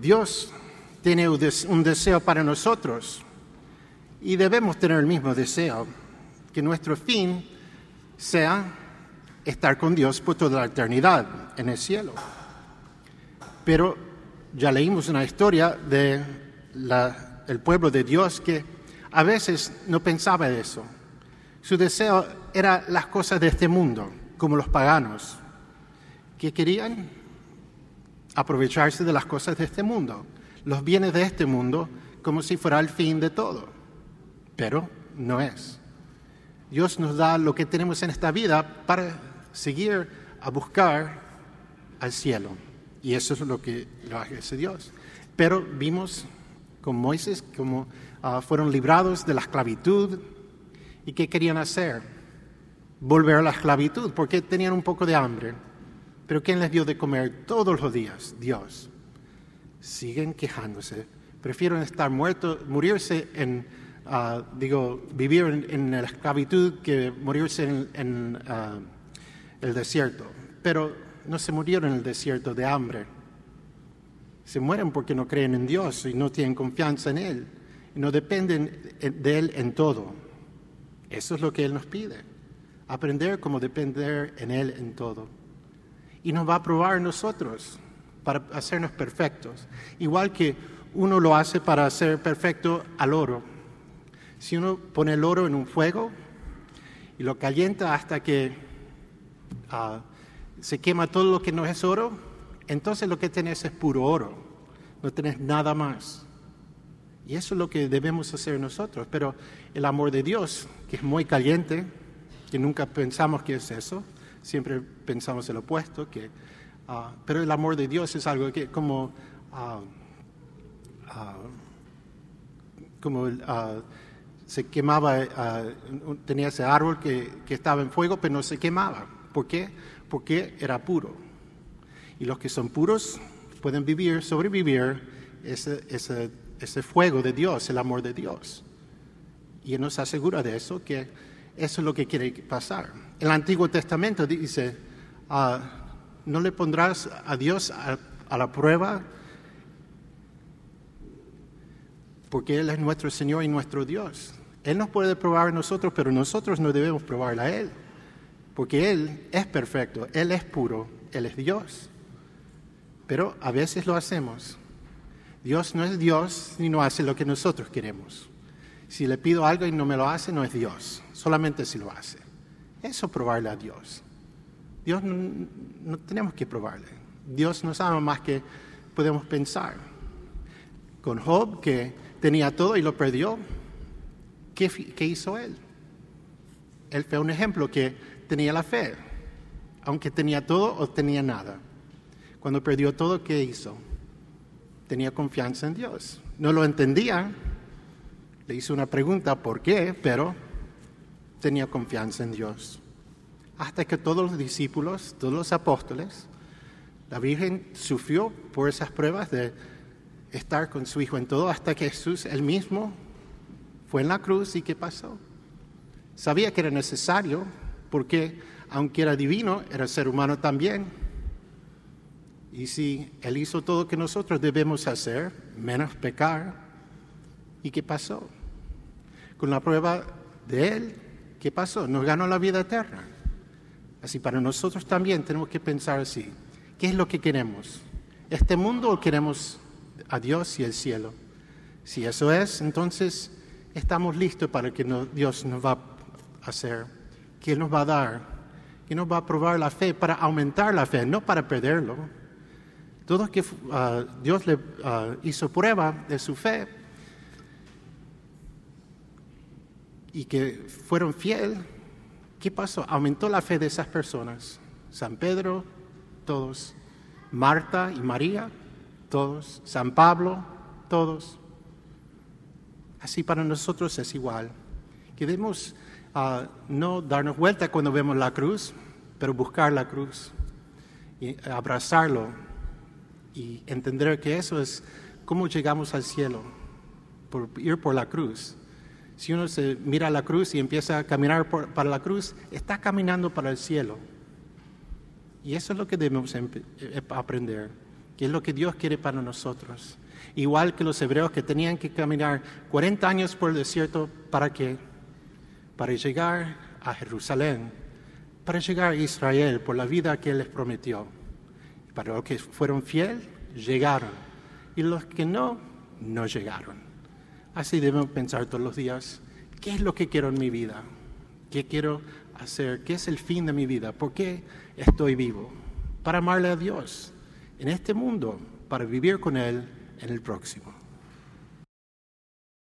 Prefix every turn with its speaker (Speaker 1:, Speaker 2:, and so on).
Speaker 1: Dios tiene un deseo para nosotros y debemos tener el mismo deseo, que nuestro fin sea estar con Dios por toda la eternidad en el cielo. Pero ya leímos una historia del el pueblo de Dios que a veces no pensaba eso. Su deseo era las cosas de este mundo, como los paganos, que querían aprovecharse de las cosas de este mundo, los bienes de este mundo, como si fuera el fin de todo. Pero no es. Dios nos da lo que tenemos en esta vida para seguir a buscar al cielo. Y eso es lo que lo hace Dios. Pero vimos con Moisés como ah, fueron librados de la esclavitud y qué querían hacer. Volver a la esclavitud porque tenían un poco de hambre. Pero ¿quién les dio de comer todos los días? Dios. Siguen quejándose. Prefieren estar muertos, morirse en, ah, digo, vivir en, la esclavitud que morirse en, ah, el desierto. Pero no se murieron en el desierto de hambre. Se mueren porque no creen en Dios y no tienen confianza en Él. Y no dependen de Él en todo. Eso es lo que Él nos pide. Aprender cómo depender en Él en todo. Y nos va a probar nosotros para hacernos perfectos. Igual que uno lo hace para ser perfecto al oro. Si uno pone el oro en un fuego y lo calienta hasta que ah, se quema todo lo que no es oro, entonces lo que tenés es puro oro, no tenés nada más. Y eso es lo que debemos hacer nosotros. Pero el amor de Dios, que es muy caliente, que nunca pensamos que es eso, siempre pensamos el opuesto, que, ah, pero el amor de Dios es algo que como, ah, ah, como se quemaba, tenía ese árbol que, que estaba en fuego, pero no se quemaba. ¿Por qué? porque era puro. Y los que son puros pueden vivir, sobrevivir ese, ese, ese fuego de Dios, el amor de Dios. Y Él nos asegura de eso, que eso es lo que quiere pasar. El Antiguo Testamento dice, ah, no le pondrás a Dios a, la prueba porque Él es nuestro Señor y nuestro Dios. Él nos puede probar a nosotros, pero nosotros no debemos probarle a Él porque Él es perfecto, Él es puro, Él es Dios. Pero a veces lo hacemos. Dios no es Dios ni no hace lo que nosotros queremos. Si le pido algo y no me lo hace, no es Dios, solamente si lo hace. Eso probarle a Dios. Dios no, tenemos que probarle. Dios nos ama más que podemos pensar. Con Job, que tenía todo y lo perdió, ¿qué, qué hizo él? Él fue un ejemplo que tenía la fe, aunque tenía todo o tenía nada. Cuando perdió todo, ¿qué hizo? Tenía confianza en Dios. No lo entendía, le hizo una pregunta, ¿por qué? Pero tenía confianza en Dios. Hasta que todos los discípulos, todos los apóstoles, la Virgen sufrió por esas pruebas de estar con su Hijo en todo, hasta que Jesús, él mismo, fue en la cruz y ¿qué pasó? Sabía que era necesario porque aunque era divino, era ser humano también. Y si Él hizo todo lo que nosotros debemos hacer, menos pecar, ¿y qué pasó? Con la prueba de Él, ¿qué pasó? Nos ganó la vida eterna. Así para nosotros también tenemos que pensar así. ¿Qué es lo que queremos? ¿Este mundo o queremos a Dios y el cielo? Si eso es, entonces estamos listos para que Dios nos va a hacer que Él nos va a dar, que nos va a probar la fe para aumentar la fe, no para perderlo. Todos que ah, Dios le ah, hizo prueba de su fe y que fueron fieles, ¿qué pasó? Aumentó la fe de esas personas. San Pedro, todos. Marta y María, todos. San Pablo, todos. Así para nosotros es igual. Que demos no darnos vuelta cuando vemos la cruz, pero buscar la cruz y abrazarlo y entender que eso es cómo llegamos al cielo, por ir por la cruz. Si uno se mira a la cruz y empieza a caminar para la cruz, está caminando para el cielo. Y eso es lo que debemos eh, aprender, que es lo que Dios quiere para nosotros. Igual que los hebreos que tenían que caminar 40 años por el desierto, ¿para qué? Para llegar a Jerusalén, para llegar a Israel por la vida que Él les prometió. Para los que fueron fieles, llegaron. Y los que no, no llegaron. Así debemos pensar todos los días, ¿qué es lo que quiero en mi vida? ¿Qué quiero hacer? ¿Qué es el fin de mi vida? ¿Por qué estoy vivo? Para amarle a Dios en este mundo, para vivir con Él en el próximo.